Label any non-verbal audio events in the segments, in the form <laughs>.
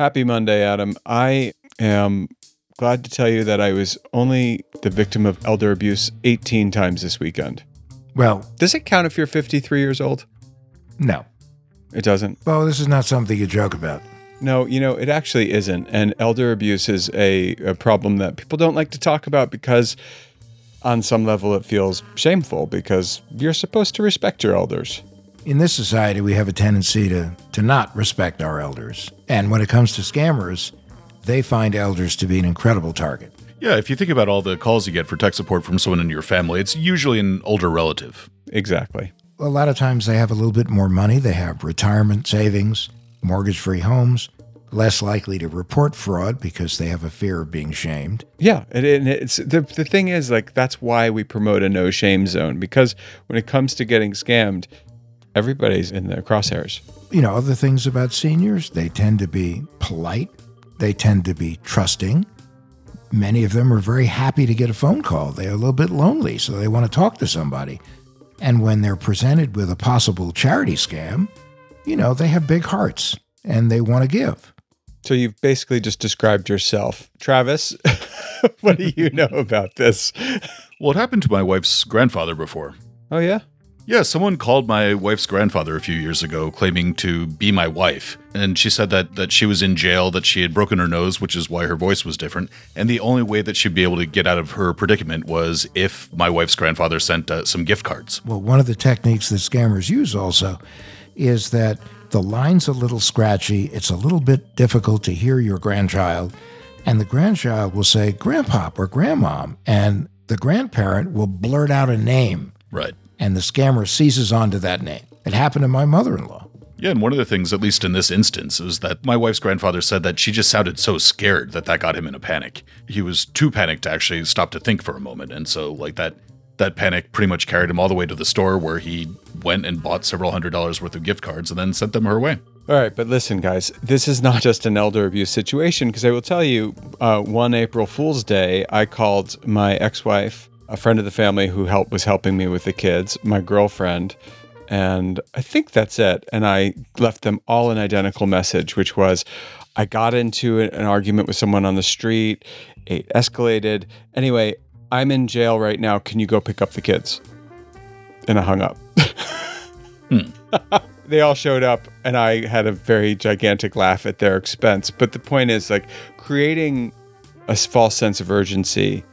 Happy Monday, Adam. I am glad to tell you that I was only the victim of elder abuse 18 times this weekend. Well, Does it count if you're 53 years old? no. It doesn't. Well, this is not something you joke about. No, you know, it actually isn't. And elder abuse is a, a problem that people don't like to talk about because, on some level, it feels shameful because you're supposed to respect your elders. In this society, we have a tendency to, to not respect our elders. And when it comes to scammers, they find elders to be an incredible target. Yeah, if you think about all the calls you get for tech support from someone in your family, it's usually an older relative. Exactly. A lot of times they have a little bit more money, they have retirement savings, mortgage free homes, less likely to report fraud because they have a fear of being shamed. Yeah, and it's the the thing is like that's why we promote a no shame zone because when it comes to getting scammed, everybody's in the crosshairs. You know, other things about seniors, they tend to be polite, they tend to be trusting. Many of them are very happy to get a phone call. They're a little bit lonely, so they want to talk to somebody. And when they're presented with a possible charity scam, you know, they have big hearts and they want to give. So you've basically just described yourself, Travis. <laughs> what do you know about this? Well, it happened to my wife's grandfather before. Oh yeah, Yeah, someone called my wife's grandfather a few years ago claiming to be my wife. And she said that, that she was in jail, that she had broken her nose, which is why her voice was different. And the only way that she'd be able to get out of her predicament was if my wife's grandfather sent uh, some gift cards. Well, one of the techniques that scammers use also is that the line's a little scratchy, it's a little bit difficult to hear your grandchild, and the grandchild will say grandpop or grandmom, and the grandparent will blurt out a name, Right. And the scammer seizes onto that name. It happened to my mother in law. Yeah, and one of the things, at least in this instance, is that my wife's grandfather said that she just sounded so scared that that got him in a panic. He was too panicked to actually stop to think for a moment, and so like that that panic pretty much carried him all the way to the store where he went and bought several hundred dollars worth of gift cards and then sent them her way. All right, but listen, guys, this is not just an elder abuse situation because I will tell you, uh, one April Fool's Day, I called my ex-wife, a friend of the family who helped was helping me with the kids, my girlfriend, and I think that's it. And I left them all an identical message, which was, I got into an argument with someone on the street, it escalated. Anyway, I'm in jail right now. Can you go pick up the kids? And I hung up. Hmm. <laughs> they all showed up and I had a very gigantic laugh at their expense. But the point is like creating a false sense of urgency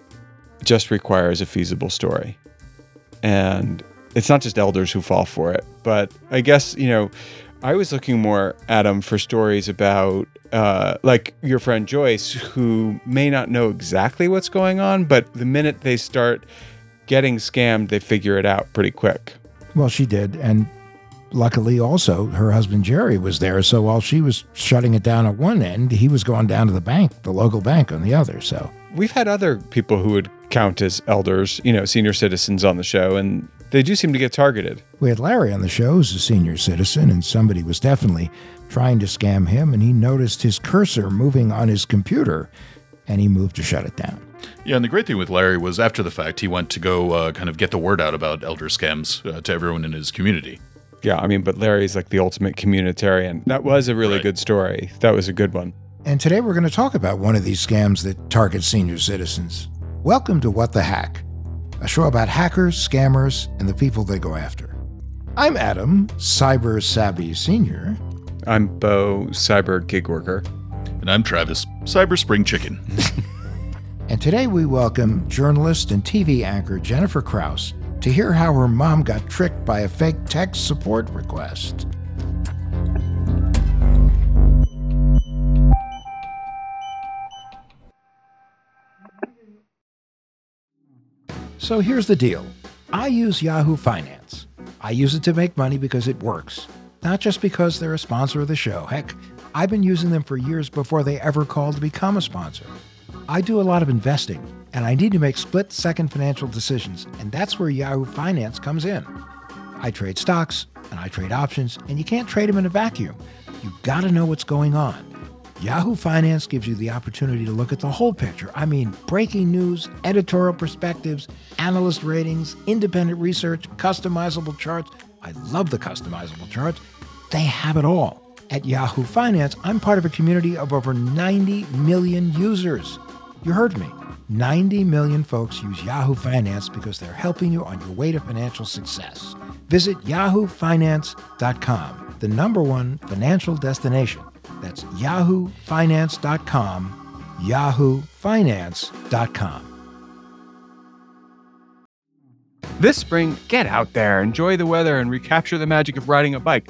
just requires a feasible story. And it's not just elders who fall for it, but I guess, you know, I was looking more, Adam, for stories about uh, like your friend Joyce, who may not know exactly what's going on, but the minute they start getting scammed, they figure it out pretty quick. Well, she did. And luckily, also, her husband Jerry was there. So while she was shutting it down at one end, he was going down to the bank, the local bank on the other. So We've had other people who would count as elders, you know, senior citizens on the show, and they do seem to get targeted. we had Larry on the show who's a senior citizen, and somebody was definitely trying to scam him. And he noticed his cursor moving on his computer and he moved to shut it down. Yeah, and the great thing with Larry was after the fact, he went to go uh, kind of get the word out about elder scams uh, to everyone in his community. Yeah, I mean, but Larry's like the ultimate communitarian. That was a really Right. good story. That was a good one. And today we're going to talk about one of these scams that target senior citizens. Welcome to What the Hack, a show about hackers, scammers, and the people they go after. I'm Adam, Cyber Savvy Senior. I'm Bo, cyber gig worker. And And I'm Travis, Cyber Spring Chicken. <laughs> and today we welcome journalist and TV anchor Jennifer Kraus to hear how her mom got tricked by a fake tech support request. So here's the deal I use Yahoo Finance. I use it to make money because it works, not just because they're a sponsor of the show. Heck, I've been using them for years before they ever called to become a sponsor. I do a lot of investing, and I need to make split second financial decisions, and that's where Yahoo Finance comes in. I trade stocks and I trade options, and you can't trade them in a vacuum. You've gotta know what's going on. Yahoo Finance gives you the opportunity to look at the whole picture. I mean, breaking news, editorial perspectives, analyst ratings, independent research, customizable charts. I love the customizable charts. They have it all. At Yahoo Finance, I'm part of a community of over 90 million users. You heard me. 90 million folks use Yahoo Finance because they're helping you on your way to financial success. Visit yahoofinance.com, the number one financial destination that's yahoofinance.com, yahoofinance.com. This spring, get out there, enjoy the weather, and recapture the magic of riding a bike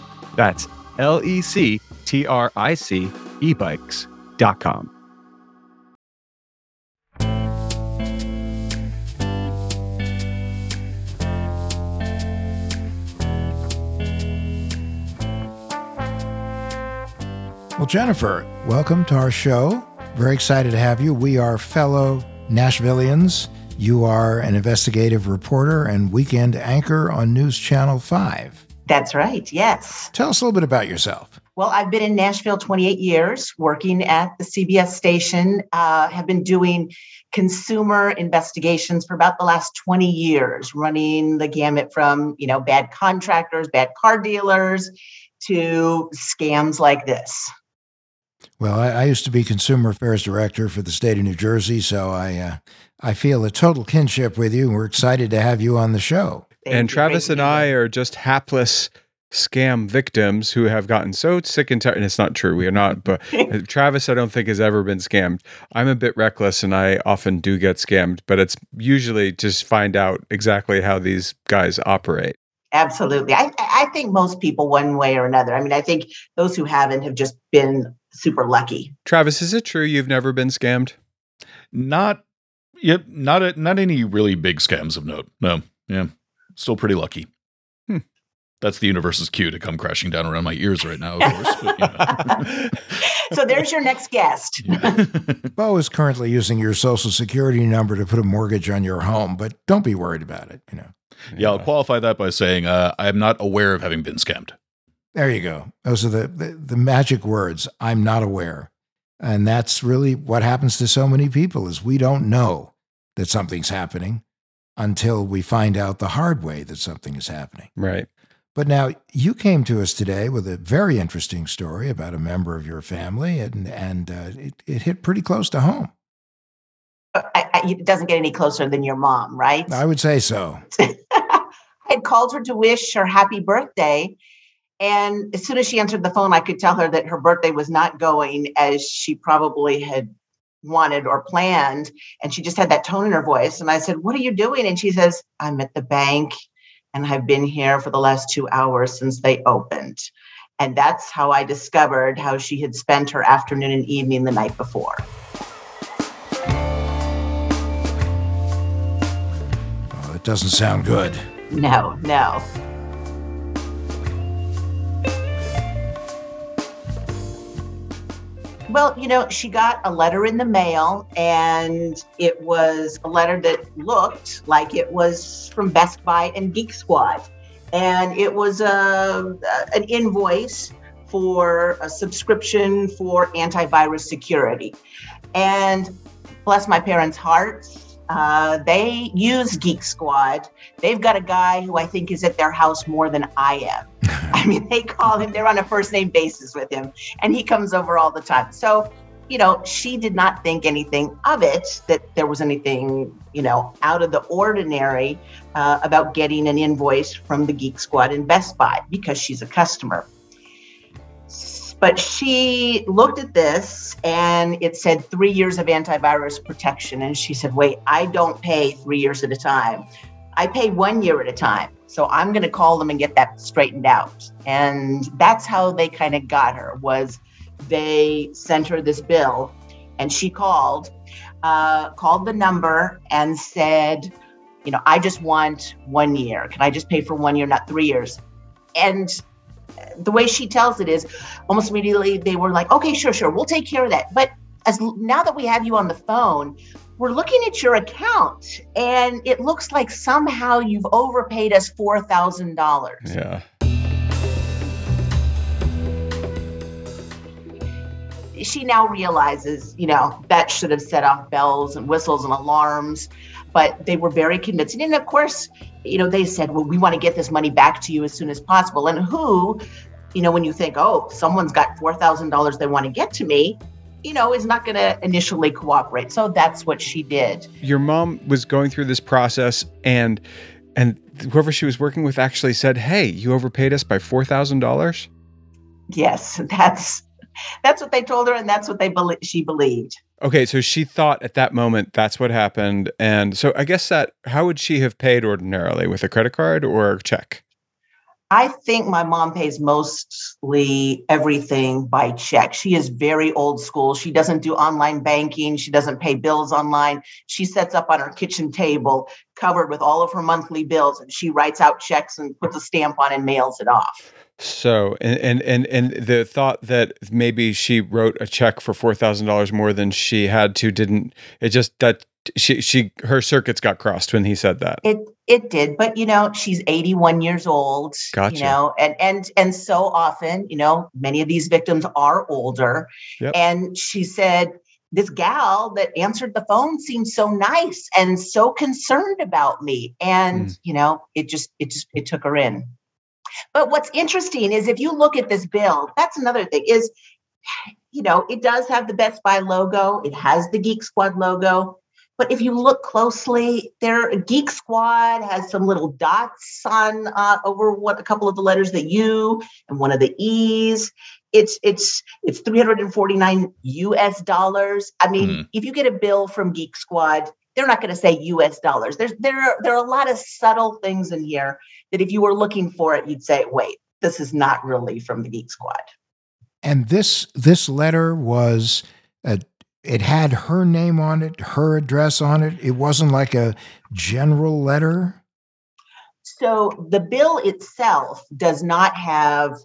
That's L E C T R I C ebikes.com. Well, Jennifer, welcome to our show. Very excited to have you. We are fellow Nashvillians. You are an investigative reporter and weekend anchor on News Channel 5. That's right, yes. Tell us a little bit about yourself. Well, I've been in Nashville 28 years, working at the CBS station, uh, have been doing consumer investigations for about the last 20 years, running the gamut from, you know, bad contractors, bad car dealers to scams like this. Well, I, I, used to be consumer affairs director for the state of New Jersey, so I uh, I feel a total kinship with you. We're excited to have you on the show. Thank and Travis and I are just hapless scam victims who have gotten so sick and tired. And it's not true, we are not. But <laughs> uh, Travis, I don't think has ever been scammed. I'm a bit reckless, and I often do get scammed. But it's usually just find out exactly how these guys operate. Absolutely. I, I think most people, one way or another. I mean, I think those who haven't have just been super lucky. Travis, is it true you've never been scammed? Not, yep, not a, not any really big scams of note. No, yeah, still pretty lucky. Hmm. That's the universe's cue to come crashing down around my ears right now, of course. But, you know. <laughs> so there's your next guest. Yeah. <laughs> Bo is currently using your social security number to put a mortgage on your home, but don't be worried about it. You know. Yeah, I'll qualify that by saying uh, I'm not aware of having been scammed. There you go. Those are the, the, the magic words. I'm not aware. And that's really what happens to so many people is we don't know that something's happening until we find out the hard way that something is happening. Right. But now you came to us today with a very interesting story about a member of your family, and and uh, it, it hit pretty close to home. Uh, I, I, it doesn't get any closer than your mom, right? I would say so. <laughs> I had called her to wish her happy birthday, and as soon as she answered the phone, I could tell her that her birthday was not going as she probably had wanted or planned. And she just had that tone in her voice. And I said, What are you doing? And she says, I'm at the bank and I've been here for the last two hours since they opened. And that's how I discovered how she had spent her afternoon and evening the night before. It doesn't sound good. No, no. Well, you know, she got a letter in the mail, and it was a letter that looked like it was from Best Buy and Geek Squad. And it was a, an invoice for a subscription for antivirus security. And bless my parents' hearts, uh, they use Geek Squad. They've got a guy who I think is at their house more than I am. <laughs> I mean, they call him, they're on a first name basis with him, and he comes over all the time. So, you know, she did not think anything of it, that there was anything, you know, out of the ordinary uh, about getting an invoice from the Geek Squad in Best Buy because she's a customer. But she looked at this and it said three years of antivirus protection. And she said, wait, I don't pay three years at a time. I pay one year at a time. So I'm going to call them and get that straightened out. And that's how they kind of got her was they sent her this bill and she called, uh, called the number and said, you know, I just want one year. Can I just pay for one year, not three years? And the way she tells it is almost immediately they were like, okay, sure, sure, we'll take care of that. But as now that we have you on the phone, we're looking at your account and it looks like somehow you've overpaid us $4,000. Yeah. She now realizes, you know, that should have set off bells and whistles and alarms, but they were very convincing. And of course, you know, they said, well, we want to get this money back to you as soon as possible. And who, you know, when you think, oh, someone's got $4,000 they want to get to me, you know, is not going to initially cooperate. So that's what she did. Your mom was going through this process and and whoever she was working with actually said, "Hey, you overpaid us by $4,000?" Yes, that's <laughs> that's what they told her and that's what they be- she believed. Okay, so she thought at that moment that's what happened. And so I guess that how would she have paid ordinarily with a credit card or a check? I think my mom pays mostly everything by check. She is very old school. She doesn't do online banking. She doesn't pay bills online. She sets up on her kitchen table covered with all of her monthly bills and she writes out checks and puts a stamp on and mails it off. So, and and and, and the thought that maybe she wrote a check for four thousand dollars more than she had to didn't. It just that she she her circuits got crossed when he said that. It it did, but you know, she's 81 years old. Gotcha. You know, and and and so often, you know, many of these victims are older. Yep. And she said, this gal that answered the phone seemed so nice and so concerned about me. And, Mm. you know, it just it just it took her in. But what's interesting is if you look at this bill, that's another thing is, you know, it does have the Best Buy logo, it has the Geek Squad logo. But if you look closely, there Geek Squad has some little dots on uh, over what a couple of the letters, the U and one of the E's. It's it's it's 349 US dollars. I mean, Mhm. if you get a bill from Geek Squad, they're not going to say US dollars. There's there are, there are a lot of subtle things in here that if you were looking for it, you'd say, wait, this is not really from the Geek Squad. And this this letter was a, it had her name on it, her address on it. It wasn't like a general letter. So the bill itself does not have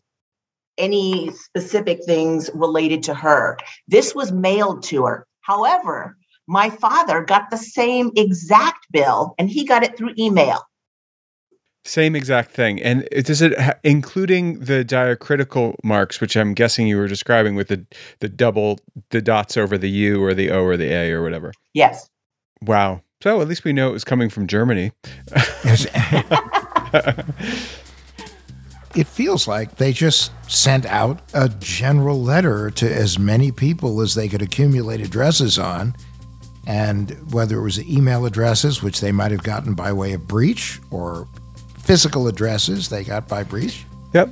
any specific things related to her. This was mailed to her. However, my father got the same exact bill and he got it through email. Same exact thing. And it- does it, including the diacritical marks, which I'm guessing you were describing with the the double the dots over the U or the O or the A or whatever. Yes. Wow. So at least we know it was coming from Germany. <laughs> It feels like they just sent out a general letter to as many people as they could accumulate addresses on. And whether it was email addresses, which they might have gotten by way of breach, or physical addresses they got by breach. Yep.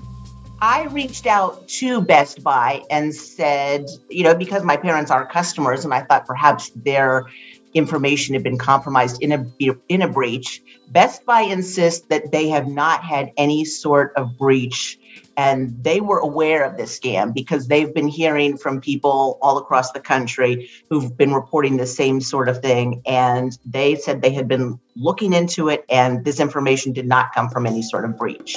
I reached out to Best Buy and said, you know, because my parents are customers and I thought perhaps they're information had been compromised in a in a breach. Best Buy insists that they have not had any sort of breach and they were aware of this scam because they've been hearing from people all across the country who've been reporting the same sort of thing and they said they had been looking into it and this information did not come from any sort of breach.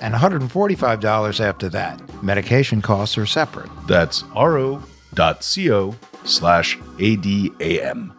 and $145 after that. Medication costs are separate. That's ro.co slash ADAM.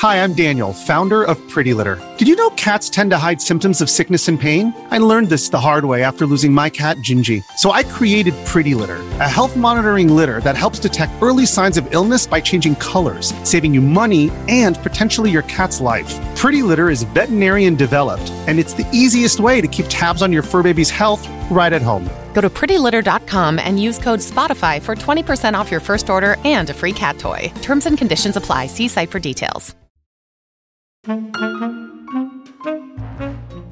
Hi, I'm Daniel, founder of Pretty Litter. Did you know cats tend to hide symptoms of sickness and pain? I learned this the hard way after losing my cat, Gingy. So I created Pretty Litter, a health monitoring litter that helps detect early signs of illness by changing colors, saving you money and potentially your cat's life. Pretty Litter is veterinarian developed, and it's the easiest way to keep tabs on your fur baby's health right at home. Go to prettylitter.com and use code SPOTIFY for 20% off your first order and a free cat toy. Terms and conditions apply. See site for details.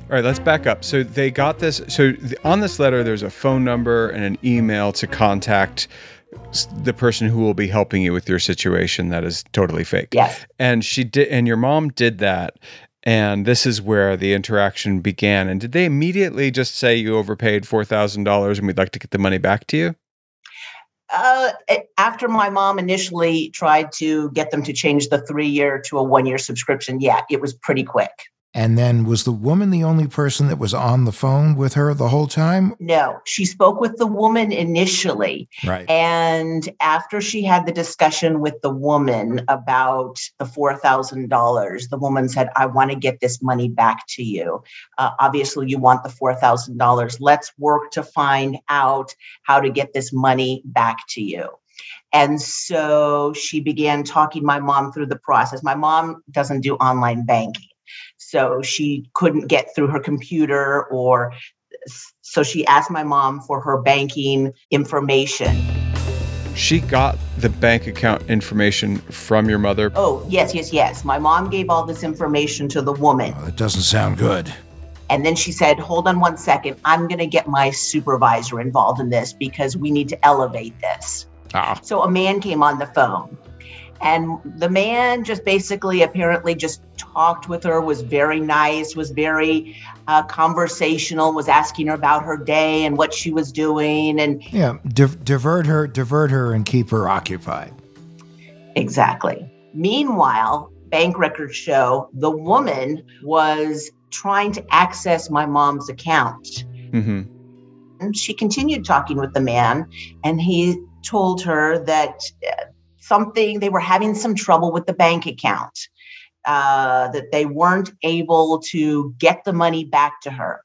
All right, let's back up. So they got this. So on this letter, there's a phone number and an email to contact the person who will be helping you with your situation that is totally fake. Yes. And she did, and your mom did that. And this is where the interaction began. And did they immediately just say you overpaid $4,000 and we'd like to get the money back to you? Uh, after my mom initially tried to get them to change the three year to a one year subscription, yeah, it was pretty quick. And then was the woman the only person that was on the phone with her the whole time? No, she spoke with the woman initially. Right. And after she had the discussion with the woman about the $4,000, the woman said, I want to get this money back to you. Uh, obviously, you want the $4,000. Let's work to find out how to get this money back to you. And so she began talking my mom through the process. My mom doesn't do online banking. So she couldn't get through her computer or so she asked my mom for her banking information. She got the bank account information from your mother. Oh, yes, yes, yes. My mom gave all this information to the woman. Oh, that doesn't sound good. And then she said, Hold on one second. I'm going to get my supervisor involved in this because we need to elevate this. Ah. So a man came on the phone and the man just basically apparently just talked with her was very nice was very uh, conversational was asking her about her day and what she was doing and yeah di- divert her divert her and keep her occupied. Exactly. Meanwhile bank records show the woman was trying to access my mom's account. Mm-hmm. and she continued talking with the man and he told her that uh, something, they were having some trouble with the bank account, uh, that they weren't able to get the money back to her.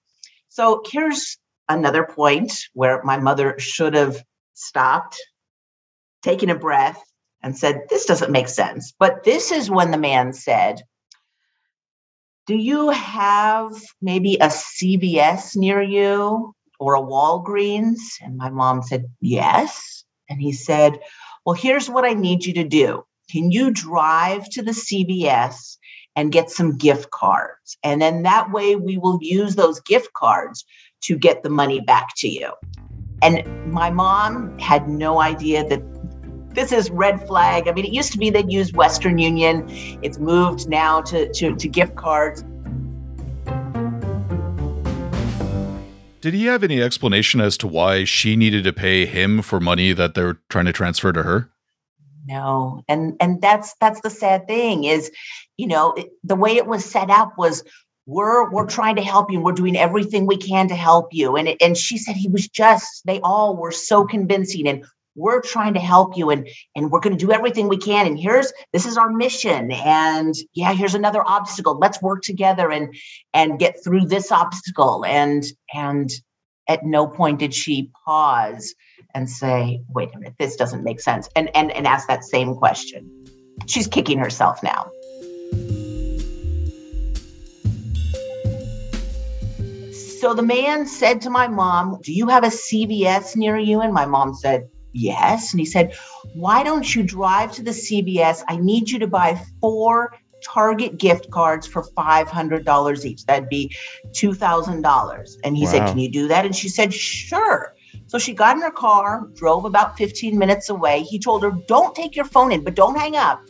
So here's another point where my mother should have stopped, taken a breath, and said, This doesn't make sense. But this is when the man said, Do you have maybe a CVS near you or a Walgreens? And my mom said, Yes. And he said, well, here's what I need you to do. Can you drive to the CVS and get some gift cards? And then that way we will use those gift cards to get the money back to you. And my mom had no idea that this is red flag. I mean, it used to be they'd use Western Union. It's moved now to, to, to gift cards. Did he have any explanation as to why she needed to pay him for money that they're trying to transfer to her? no and and that's that's the sad thing is you know it, the way it was set up was we're we're trying to help you we're doing everything we can to help you and and she said he was just they all were so convincing and we're trying to help you and and we're going to do everything we can and here's this is our mission and yeah here's another obstacle. Let's work together and and get through this obstacle. And and at no point did she pause and say wait a minute this doesn't make sense and and and ask that same question. She's kicking herself now. So the man said to my mom do you have a cvs near you? And my mom said Yes. And he said, Why don't you drive to the CVS? I need you to buy four Target gift cards for $500 each. That'd be $2,000. And he wow. said, Can you do that? And she said, Sure. So she got in her car, drove about 15 minutes away. He told her, Don't take your phone in, but don't hang up.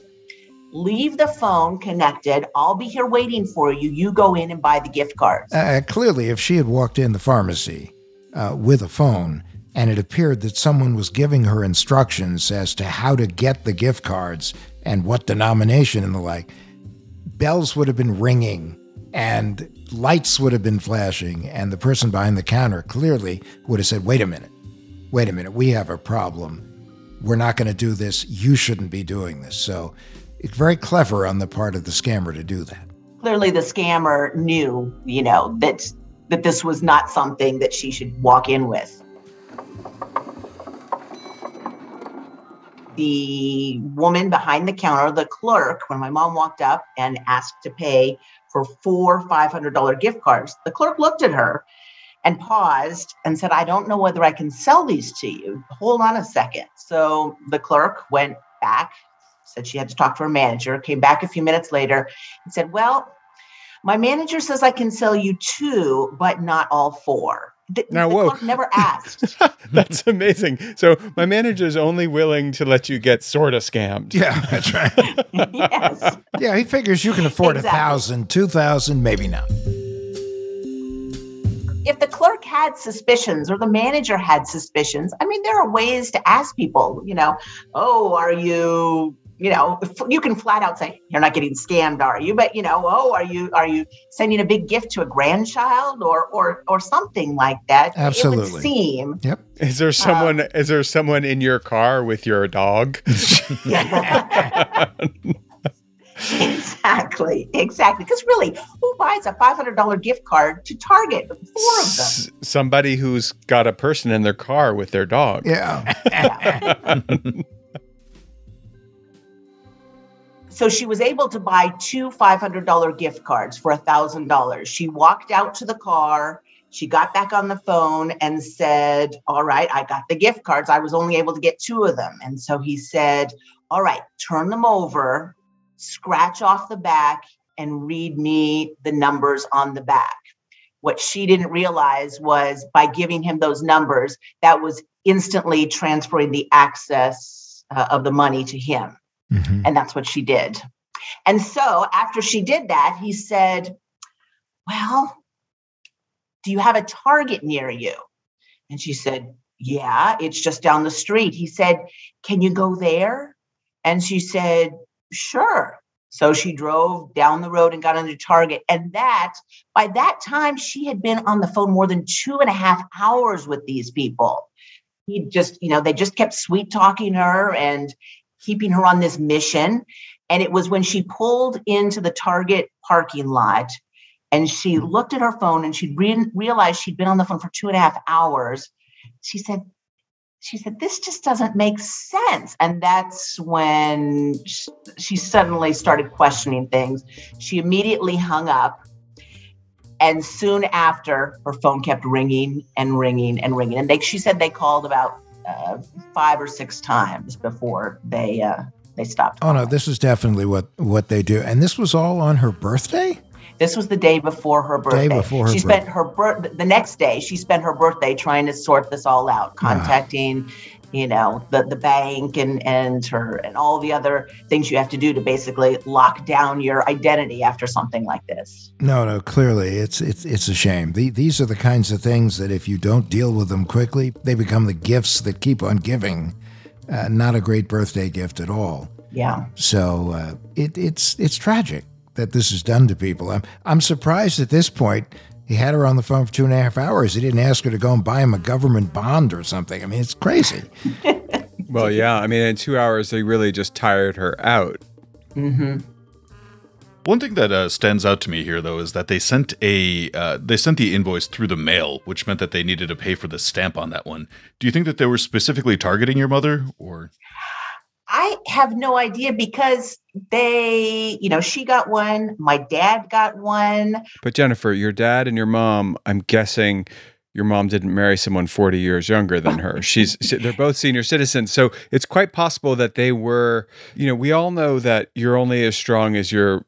Leave the phone connected. I'll be here waiting for you. You go in and buy the gift cards. Uh, clearly, if she had walked in the pharmacy uh, with a phone, and it appeared that someone was giving her instructions as to how to get the gift cards and what denomination and the like, bells would have been ringing and lights would have been flashing, and the person behind the counter clearly would have said, Wait a minute, wait a minute, we have a problem. We're not going to do this. You shouldn't be doing this. So it's very clever on the part of the scammer to do that. Clearly, the scammer knew, you know, that that this was not something that she should walk in with. The woman behind the counter, the clerk, when my mom walked up and asked to pay for four $500 gift cards, the clerk looked at her and paused and said, I don't know whether I can sell these to you. Hold on a second. So the clerk went back, said she had to talk to her manager, came back a few minutes later and said, Well, my manager says I can sell you two, but not all four. The, now, the whoa. never <laughs> asked. <laughs> that's amazing. So my manager is only willing to let you get sort of scammed. Yeah, that's right. <laughs> yes. Yeah, he figures you can afford a exactly. thousand, two thousand, maybe not. If the clerk had suspicions or the manager had suspicions, I mean, there are ways to ask people, you know, oh, are you you know you can flat out say you're not getting scammed are you? But you know oh are you are you sending a big gift to a grandchild or or or something like that? Absolutely it would seem yep. Is there someone um, is there someone in your car with your dog? <laughs> Exactly exactly. Because really who buys a $500 gift card to target? Four of them. S- somebody who's got a person in their car with their dog. Yeah, yeah. <laughs> <laughs> So she was able to buy two $500 gift cards for $1,000. She walked out to the car. She got back on the phone and said, All right, I got the gift cards. I was only able to get two of them. And so he said, All right, turn them over, scratch off the back, and read me the numbers on the back. What she didn't realize was by giving him those numbers, that was instantly transferring the access uh, of the money to him. Mm-hmm. And that's what she did. And so after she did that, he said, Well, do you have a Target near you? And she said, Yeah, it's just down the street. He said, Can you go there? And she said, Sure. So she drove down the road and got into Target. And that, by that time, she had been on the phone more than two and a half hours with these people. He just, you know, they just kept sweet talking her and keeping her on this mission. And it was when she pulled into the Target parking lot and she mm-hmm. looked at her phone and she re- realized she'd been on the phone for two and a half hours. She said, she said, this just doesn't make sense. And that's when she suddenly started questioning things. She immediately hung up. And soon after, her phone kept ringing and ringing and ringing. And they, she said they called about uh, five or six times before they uh, they stopped. Oh no, this is definitely what what they do. And this was all on her birthday. This was the day before her birthday. Day before her she birthday. spent her birth the next day. She spent her birthday trying to sort this all out, contacting you know the the bank and and her and all the other things you have to do to basically lock down your identity after something like this no no clearly it's it's it's a shame the, these are the kinds of things that if you don't deal with them quickly they become the gifts that keep on giving Uh, not a great birthday gift at all. Yeah. So uh, it, it's it's tragic that this is done to people. I'm I'm surprised at this point. He had her on the phone for two and a half hours. He didn't ask her to go and buy him a government bond or something. I mean, it's crazy. <laughs> Well, yeah. I mean, in two hours, they really just tired her out. Mm-hmm. One thing that uh, stands out to me here, though, is that they sent a uh, they sent the invoice through the mail, which meant that they needed to pay for the stamp on that one. Do you think that they were specifically targeting your mother, or I have no idea because they, you know, she got one, my dad got one. But Jennifer, your dad and your mom, I'm guessing your mom didn't marry someone 40 years younger than her. <laughs> She's they're both senior citizens. So it's quite possible that they were, you know, we all know that you're only as strong as your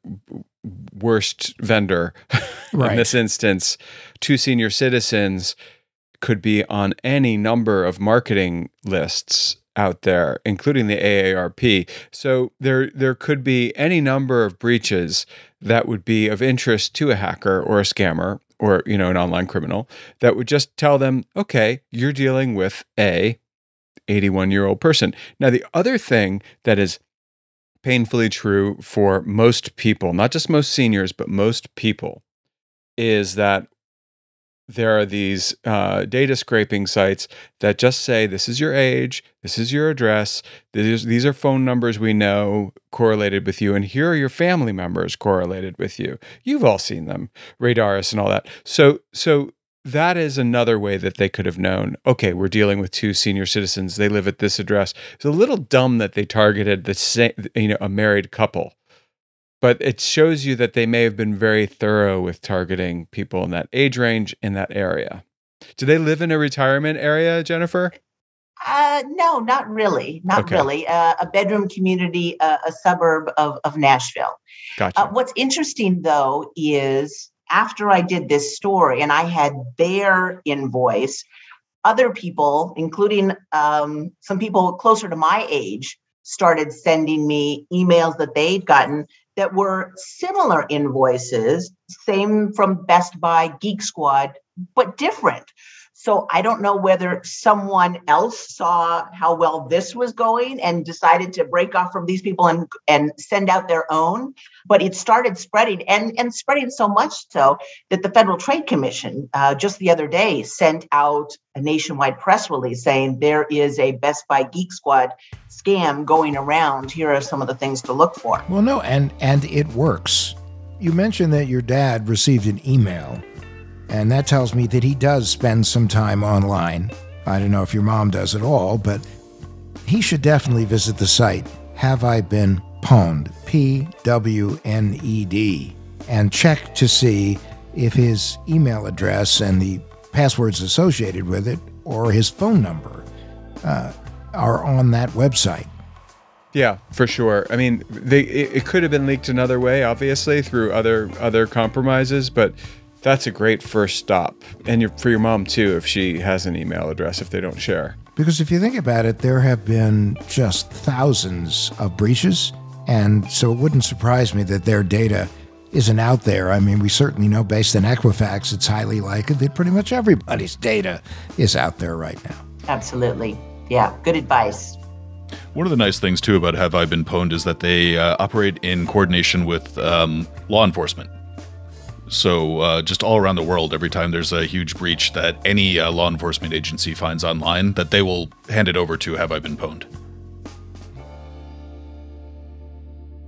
worst vendor. Right. <laughs> In this instance, two senior citizens could be on any number of marketing lists out there, including the AARP. So there there could be any number of breaches that would be of interest to a hacker or a scammer or you know an online criminal that would just tell them, okay, you're dealing with a 81 year old person. Now the other thing that is painfully true for most people, not just most seniors, but most people, is that there are these uh, data scraping sites that just say this is your age, this is your address, these, these are phone numbers we know correlated with you, and here are your family members correlated with you. You've all seen them, Radaris and all that. So, so that is another way that they could have known. Okay, we're dealing with two senior citizens. They live at this address. It's a little dumb that they targeted the same, you know, a married couple but it shows you that they may have been very thorough with targeting people in that age range in that area. Do they live in a retirement area, Jennifer? Uh, no, not really. Not Okay. really. Uh, a bedroom community, uh, a suburb of, of Nashville. Gotcha. Uh, what's interesting though is after I did this story and I had their invoice, other people, including um, some people closer to my age, started sending me emails that they'd gotten that were similar invoices, same from Best Buy, Geek Squad, but different. So I don't know whether someone else saw how well this was going and decided to break off from these people and and send out their own. But it started spreading and and spreading so much so that the Federal Trade Commission uh, just the other day sent out a nationwide press release saying there is a Best Buy Geek Squad scam going around. Here are some of the things to look for. Well, no, and and it works. You mentioned that your dad received an email, and that tells me that he does spend some time online. I don't know if your mom does at all, but he should definitely visit the site. Have I been pwned? P W N E D, and check to see if his email address and the passwords associated with it, or his phone number, uh, are on that website. Yeah, for sure. I mean, they it, it could have been leaked another way, obviously through other other compromises, but that's a great first stop. And your, for your mom too, if she has an email address, if they don't share. Because if you think about it, there have been just thousands of breaches. And so it wouldn't surprise me that their data isn't out there. I mean, we certainly know based on Equifax, it's highly likely that pretty much everybody's data is out there right now. Absolutely. Yeah, good advice. One of the nice things too about Have I Been Pwned is that they uh, operate in coordination with um, law enforcement. So uh, just all around the world, every time there's a huge breach that any uh, law enforcement agency finds online, that they will hand it over to Have I Been Pwned.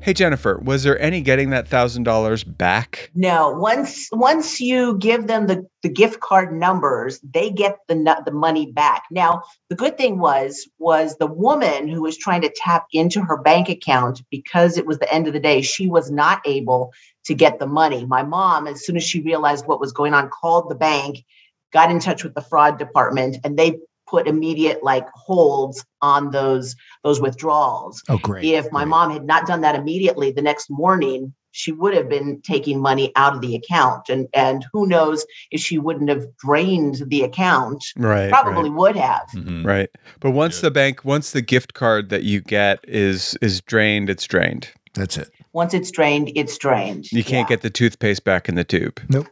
Hey Jennifer, was there any getting that thousand dollars back? No, once once you give them the, the gift card numbers, they get the the money back. Now, the good thing was was the woman who was trying to tap into her bank account because it was the end of the day, she was not able to get the money. My mom, as soon as she realized what was going on, called the bank, got in touch with the fraud department, and they put immediate like holds on those those withdrawals. Oh, great. If my great. mom had not done that immediately the next morning, she would have been taking money out of the account. And and who knows if she wouldn't have drained the account. Right. Probably would have. Mhm. Right. But once Yeah. the bank once the gift card that you get is is drained, it's drained. That's it. Once it's drained, it's drained. You can't Yeah. get the toothpaste back in the tube. Nope.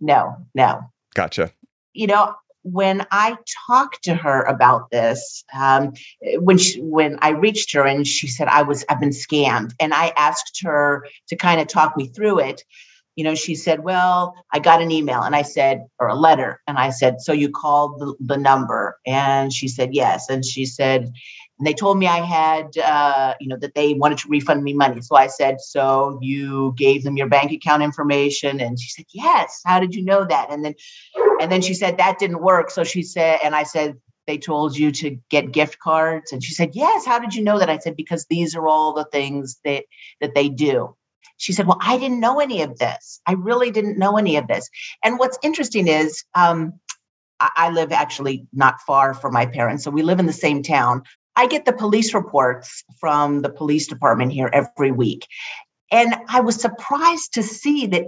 no, no. Gotcha. You know, when I talked to her about this, um, when she, when I reached her and she said I was I've been scammed, and I asked her to kind of talk me through it, you know, she said, "Well, I got an email," and I said, or a letter, and I said, "So you called the, the number?" And she said, "Yes," and she said, and they told me I had, uh, you know, that they wanted to refund me money. So I said, "So you gave them your bank account information?" And she said, "Yes." How did you know that? And then, and then she said that didn't work. So she said, and I said, they told you to get gift cards and she said yes how did you know that i said because these are all the things that that they do she said well i didn't know any of this i really didn't know any of this and what's interesting is um, I, I live actually not far from my parents so we live in the same town I get the police reports from the police department here every week. And I was surprised to see that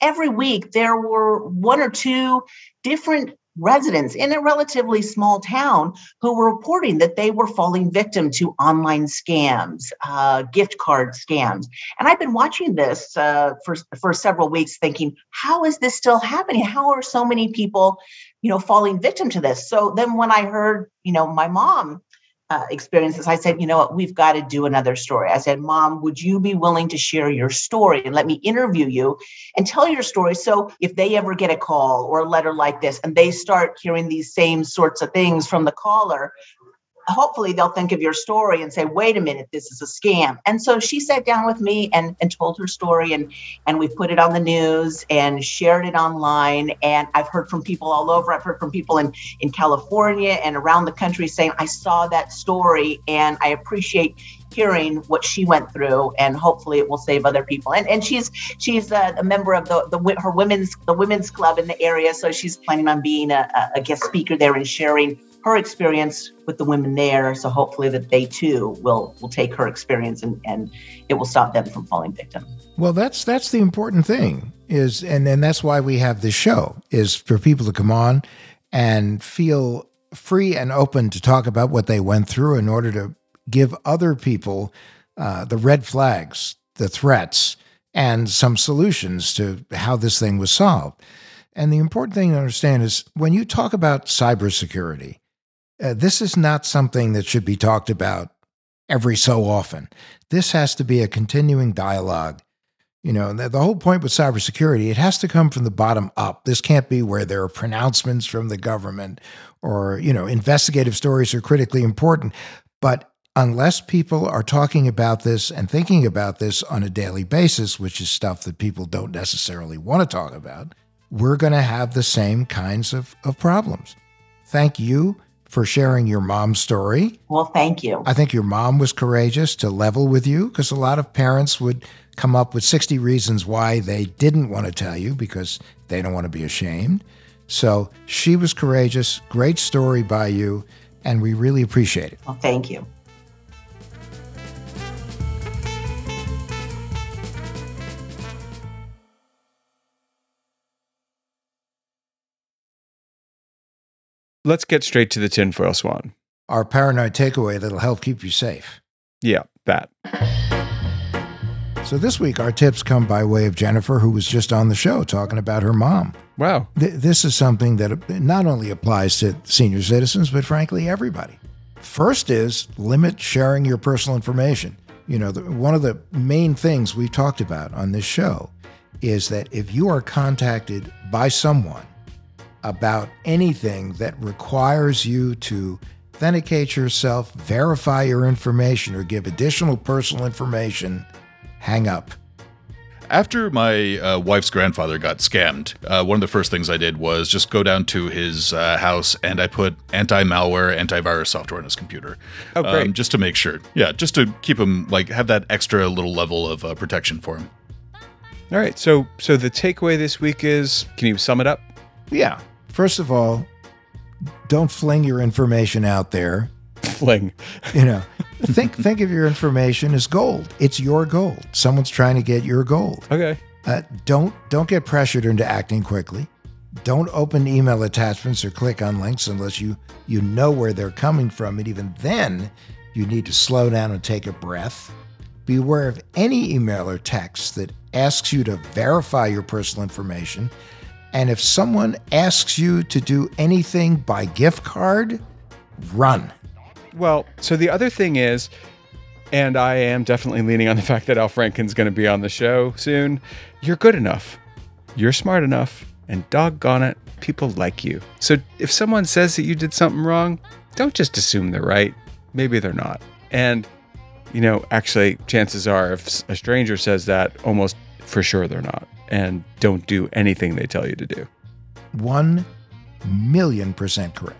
every week there were one or two different residents in a relatively small town who were reporting that they were falling victim to online scams, uh, gift card scams. And I've been watching this uh, for, for several weeks thinking, how is this still happening? How are so many people, you know, falling victim to this? So then when I heard, you know, my mom uh, experiences, I said, you know what, we've got to do another story. I said, Mom, would you be willing to share your story and let me interview you and tell your story? So if they ever get a call or a letter like this and they start hearing these same sorts of things from the caller, hopefully they'll think of your story and say wait a minute this is a scam. And so she sat down with me and, and told her story and and we put it on the news and shared it online. And i've heard from people all over. I've heard from people in in california and around the country saying i saw that story and i appreciate hearing what she went through and hopefully it will save other people. And and she's she's a, a member of the the her women's the women's club in the area. So she's planning on being a, a guest speaker there and sharing her experience with the women there. So hopefully that they too will will take her experience and, and it will stop them from falling victim. Well, that's that's the important thing is and and that's why we have this show is for people to come on and feel free and open to talk about what they went through in order to give other people uh, the red flags, the threats, and some solutions to how this thing was solved. And the important thing to understand is when you talk about cybersecurity, uh, this is not something that should be talked about every so often. This has to be a continuing dialogue. You know, the, the whole point with cybersecurity, it has to come from the bottom up. This can't be where there are pronouncements from the government or, you know, investigative stories are critically important. But unless people are talking about this and thinking about this on a daily basis, which is stuff that people don't necessarily want to talk about, we're going to have the same kinds of, of problems. Thank you for sharing your mom's story. Well, thank you. I think your mom was courageous to level with you because a lot of parents would come up with 60 reasons why they didn't want to tell you because they don't want to be ashamed. So she was courageous. Great story by you. And we really appreciate it. Well, thank you. Let's get straight to the tinfoil swan. Our paranoid takeaway that'll help keep you safe. Yeah, that. So this week, our tips come by way of Jennifer, who was just on the show talking about her mom. Wow. Th- this is something that not only applies to senior citizens, but frankly, everybody. First is limit sharing your personal information. You know, the, one of the main things we've talked about on this show is that if you are contacted by someone about anything that requires you to authenticate yourself, verify your information, or give additional personal information, hang up. After my uh, wife's grandfather got scammed, uh, one of the first things I did was just go down to his uh, house and I put anti-malware, antivirus software on his computer. Oh, great! Um, just to make sure, yeah, just to keep him like have that extra little level of uh, protection for him. All right. So, so the takeaway this week is: Can you sum it up? Yeah. First of all, don't fling your information out there. Fling. You know, think think of your information as gold. It's your gold. Someone's trying to get your gold. Okay. Uh, don't don't get pressured into acting quickly. Don't open email attachments or click on links unless you you know where they're coming from. And even then, you need to slow down and take a breath. Beware of any email or text that asks you to verify your personal information And if someone asks you to do anything by gift card, run. Well, so the other thing is, and I am definitely leaning on the fact that Al Franken's going to be on the show soon. You're good enough. You're smart enough. And doggone it, people like you. So if someone says that you did something wrong, don't just assume they're right. Maybe they're not. And, you know, actually, chances are if a stranger says that, almost for sure they're not. And don't do anything they tell you to do. One million percent correct.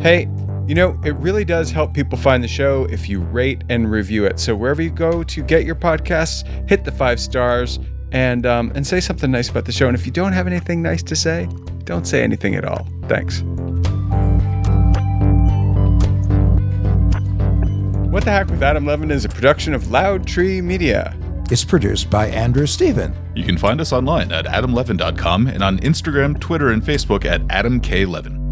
Hey, you know, it really does help people find the show if you rate and review it. So wherever you go to get your podcasts, hit the five stars and um, and say something nice about the show. And if you don't have anything nice to say, don't say anything at all. Thanks. What the Hack with Adam Levin is a production of Loud Tree Media. It's produced by Andrew Steven. You can find us online at adamlevin.com and on Instagram, Twitter, and Facebook at Adam K. Levin.